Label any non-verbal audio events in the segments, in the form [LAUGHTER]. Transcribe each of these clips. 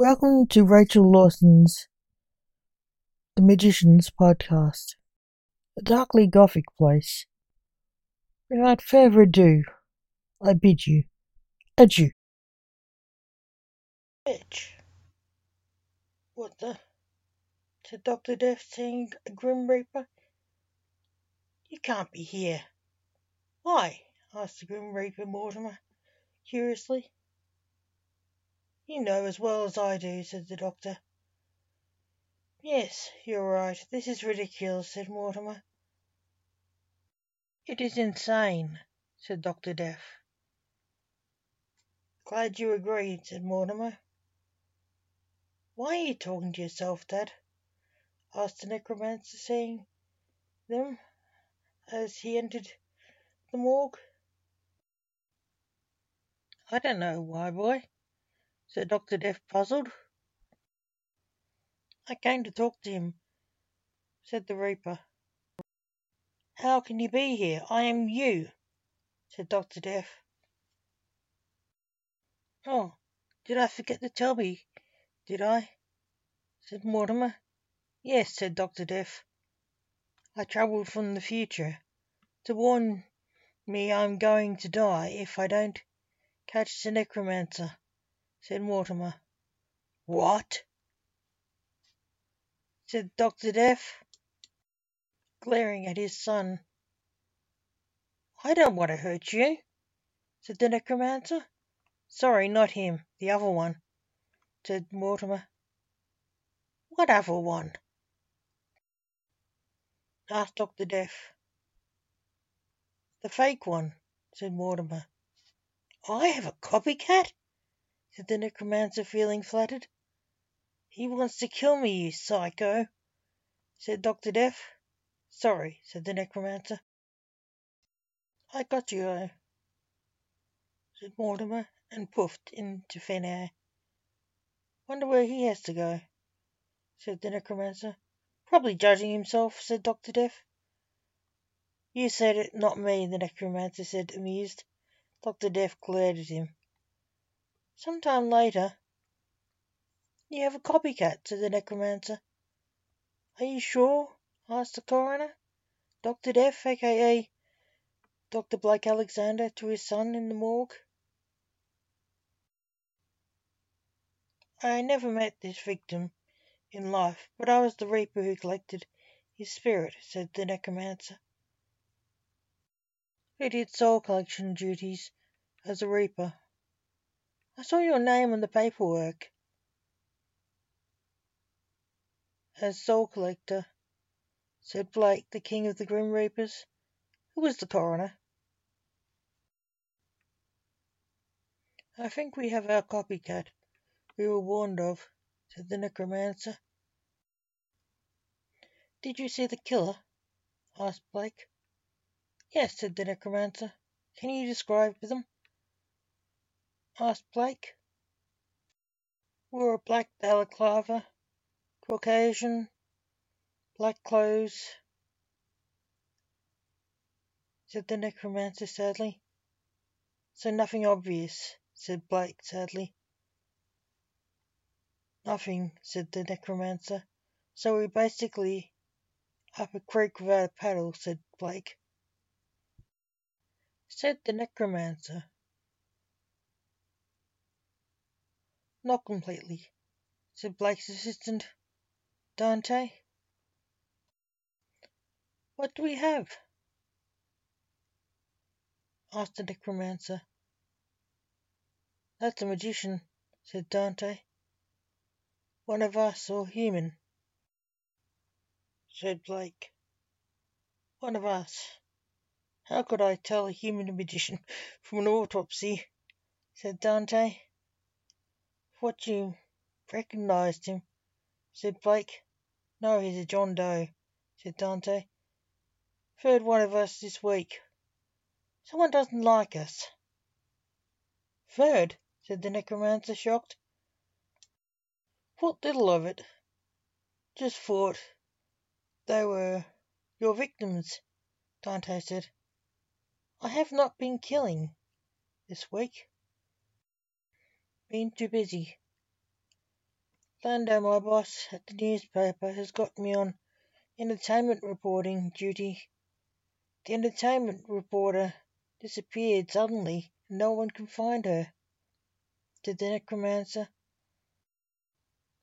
Welcome to Rachel Lawson's The Magicians podcast, a darkly gothic place. Without further ado, I bid you adieu. Fetch. What the? said Dr. Death, seeing a Grim Reaper. You can't be here. Why? asked the Grim Reaper Mortimer, curiously. You know as well as I do, said the doctor. Yes, you're right. This is ridiculous, said Mortimer. It is insane, said Dr. Death. Glad you agreed, said Mortimer. Why are you talking to yourself, Dad? asked the necromancer, seeing them as he entered the morgue. I don't know why, boy, said Dr. Death, puzzled. I came to talk to him, said the Reaper. How can you be here? I am you, said Dr. Death. Oh, did I forget to tell me, did I? said Mortimer. Yes, said Dr. Death. I travelled from the future to warn me I'm going to die if I don't catch the necromancer said Mortimer. What? said Dr. Death, glaring at his son. I don't want to hurt you, said the necromancer. Sorry, not him, the other one, said Mortimer. What other one? asked Dr. Death. The fake one, said Mortimer. I have a copycat? The necromancer, feeling flattered. He wants to kill me, you psycho, said Dr. Death. Sorry, said the necromancer. I got you, though, said Mortimer, and puffed into thin air. Wonder where he has to go, said the necromancer. Probably judging himself, said Dr. Death. You said it, not me, the necromancer said, amused. Dr. Death glared at him. Some time later, you have a copycat, said the necromancer. Are you sure? asked the coroner. Dr. Death, aka Dr. Blake Alexander, to his son in the morgue. I never met this victim in life, but I was the reaper who collected his spirit, said the necromancer. Who did soul collection duties as a reaper? I saw your name on the paperwork as Soul Collector, said Blake, the king of the Grim Reapers. Who was the coroner? I think we have our copycat we were warned of, said the necromancer. Did you see the killer? asked Blake. Yes, said the necromancer. Can you describe them? Asked Blake. Wore a black balaclava, Caucasian, black clothes, said the necromancer sadly. So nothing obvious, said Blake sadly. Nothing, said the necromancer. So we're basically up a creek without a paddle, said Blake. Said the necromancer. Not completely, said Blake's assistant, Dante. What do we have? asked the necromancer. That's a magician, said Dante. One of us or human, said Blake. One of us. How could I tell a human magician [LAUGHS] from an autopsy? said Dante. What you recognized him, said Blake. No, he's a John Doe, said Dante. Third one of us this week. Someone doesn't like us. Third, said the necromancer, shocked. What little of it. Just thought they were your victims, Dante said. I have not been killing this week. Been too busy. Lando, my boss at the newspaper, has got me on entertainment reporting duty. The entertainment reporter disappeared suddenly and no one can find her, said the necromancer.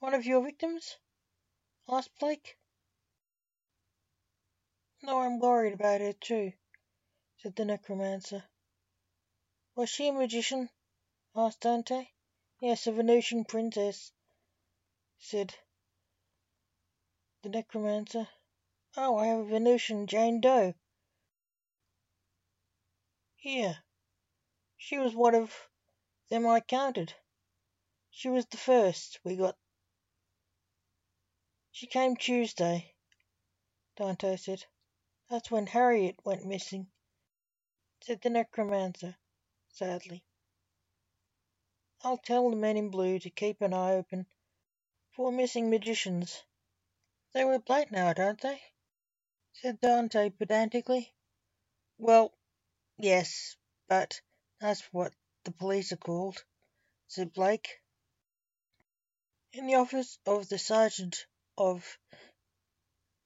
One of your victims? asked Blake. No, I'm worried about her too, said the necromancer. Was she a magician? asked Dante. Yes, a Venusian princess, said the necromancer. Oh, I have a Venusian Jane Doe. Here. She was one of them I counted. She was the first we got. She came Tuesday, Dante said. That's when Harriet went missing, said the necromancer, sadly. I'll tell the men in blue to keep an eye open for missing magicians. They wear black now, don't they? said Dante pedantically. Well, yes, but that's what the police are called, said Blake. In the office of the sergeant of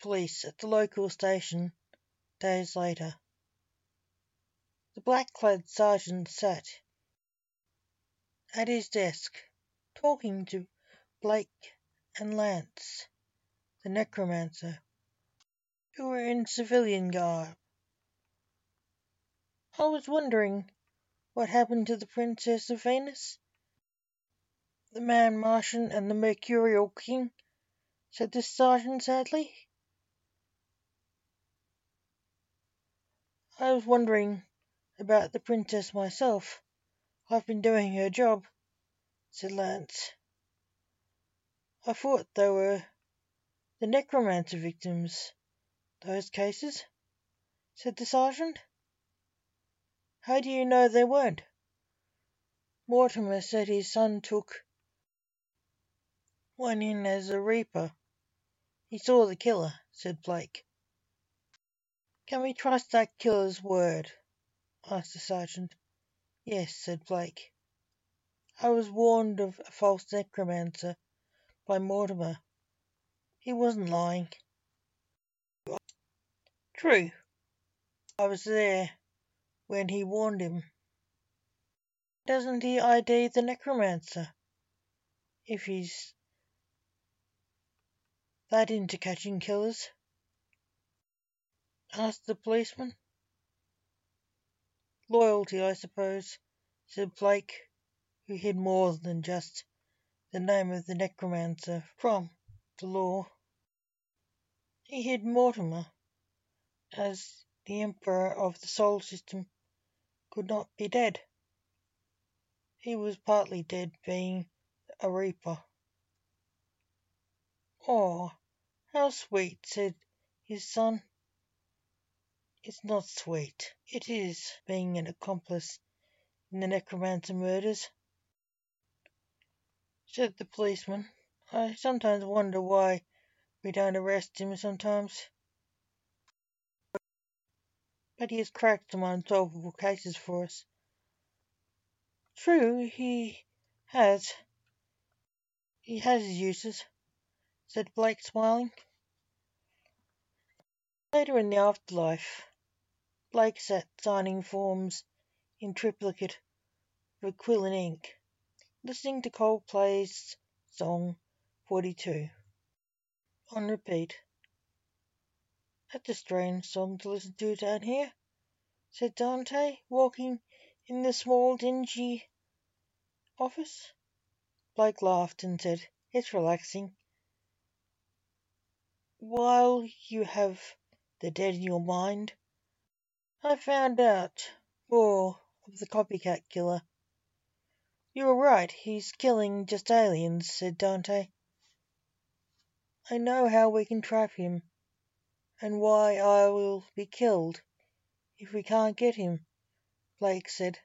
police at the local station days later. The black-clad sergeant sat at his desk, talking to Blake and Lance, the necromancer, who were in civilian garb. I was wondering what happened to the Princess of Venus, the Man Martian, and the Mercurial King, said the sergeant sadly. I was wondering about the princess myself. I've been doing her job, said Lance. I thought they were the necromancer victims, those cases, said the sergeant. How do you know they weren't? Mortimer said his son took one in as a reaper. He saw the killer, said Blake. Can we trust that killer's word? asked the sergeant. Yes, said Blake. I was warned of a false necromancer by Mortimer. He wasn't lying. True. I was there when he warned him. Doesn't he ID the necromancer? If he's that into catching killers? asked the policeman. Loyalty, I suppose, said Blake, who hid more than just the name of the necromancer from the law. He hid Mortimer, as the Emperor of the Solar System could not be dead. He was partly dead, being a reaper. Oh, how sweet, said his son. It's not sweet. It is, being an accomplice in the necromancer murders, said the policeman. I sometimes wonder why we don't arrest him sometimes. But he has cracked some unsolvable cases for us. True, he has. He has his uses, said Blake, smiling. Later in the afterlife, Blake sat signing forms in triplicate with quill and ink, listening to Coldplay's song 42 on repeat. That's a strange song to listen to down here, said Dante, walking in the small, dingy office. Blake laughed and said, It's relaxing. While you have the dead in your mind, I found out more of the copycat killer. You were right, he's killing just aliens, said Dante. I know how we can trap him, and why I will be killed if we can't get him, Blake said.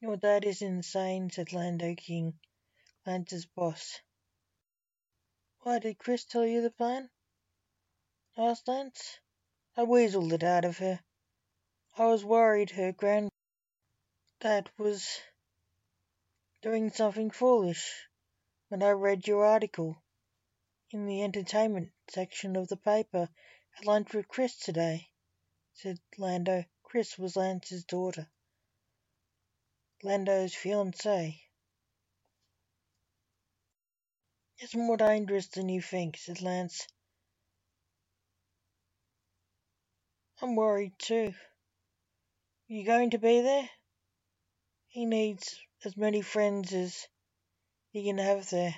Your dad is insane, said Lando King, Lance's boss. Why did Chris tell you the plan? asked Lance. I weaseled it out of her. I was worried her grand granddad was doing something foolish. when I read your article in the entertainment section of the paper at lunch with Chris today, said Lando. Chris was Lance's daughter. Lando's fiancée. It's more dangerous than you think, said Lance. I'm worried too. You going to be there? He needs as many friends as he can have there,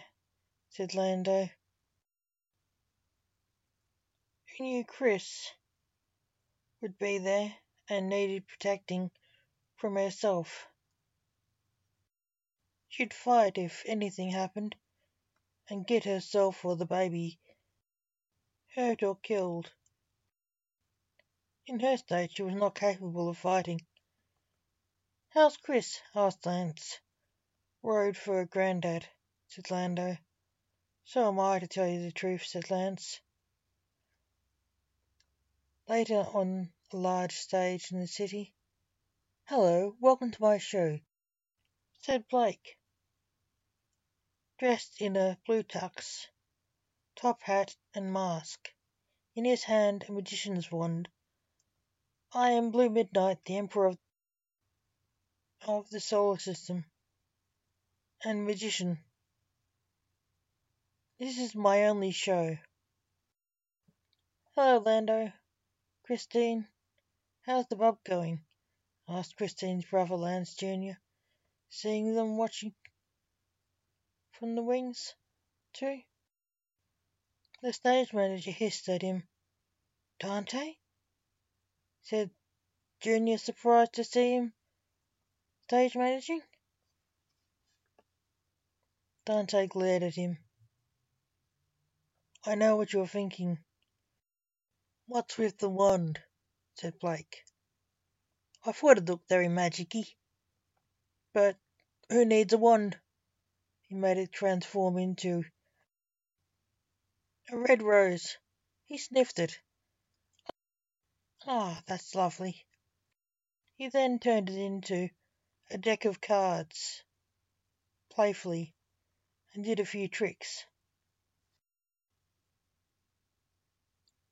said Lando. Who knew Chris would be there and needed protecting from herself? She'd fight if anything happened and get herself or the baby hurt or killed. In her state, she was not capable of fighting. How's Chris? asked Lance. Worried for her granddad, said Lando. So am I, to tell you the truth, said Lance. Later on a large stage in the city. Hello, welcome to my show, said Blake dressed in a blue tux, top hat and mask, in his hand a magician's wand. I am Blue Midnight, the Emperor of, of the solar system, and magician. This is my only show. Hello, Lando. Christine, how's the bub going? asked Christine's brother Lance Jr., seeing them watching from the wings, too? The stage manager hissed at him. Dante? Said Junior, surprised to see him stage managing. Dante glared at him. I know what you're thinking. What's with the wand? said Blake. I thought it looked very magicy. But who needs a wand? He made it transform into a red rose. He sniffed it. Ah, that's lovely. He then turned it into a deck of cards, playfully, and did a few tricks.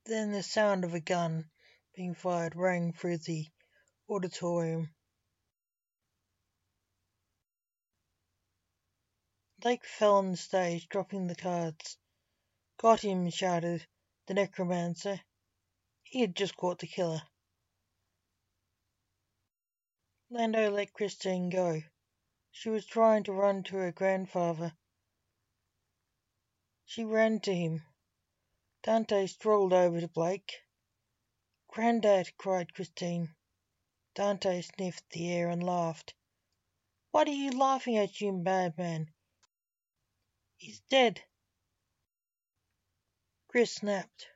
Then the sound of a gun being fired rang through the auditorium. Blake fell on the stage, dropping the cards. Got him, shouted the necromancer. He had just caught the killer. Lando let Christine go. She was trying to run to her grandfather. She ran to him. Dante strolled over to Blake. Grandad, cried Christine. Dante sniffed the air and laughed. What are you laughing at, you madman? He's dead. Chris snapped.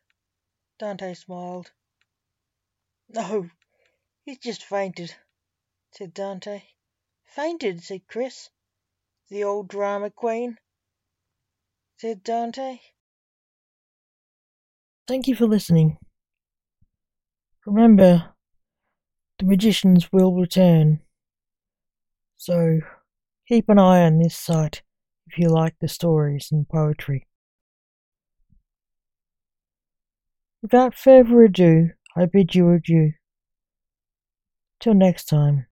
Dante smiled. No, he's just fainted, said Dante. Fainted, said Chris. The old drama queen, said Dante. Thank you for listening. Remember, the magicians will return. So, keep an eye on this site if you like the stories and poetry. Without further ado, I bid you adieu. Till next time.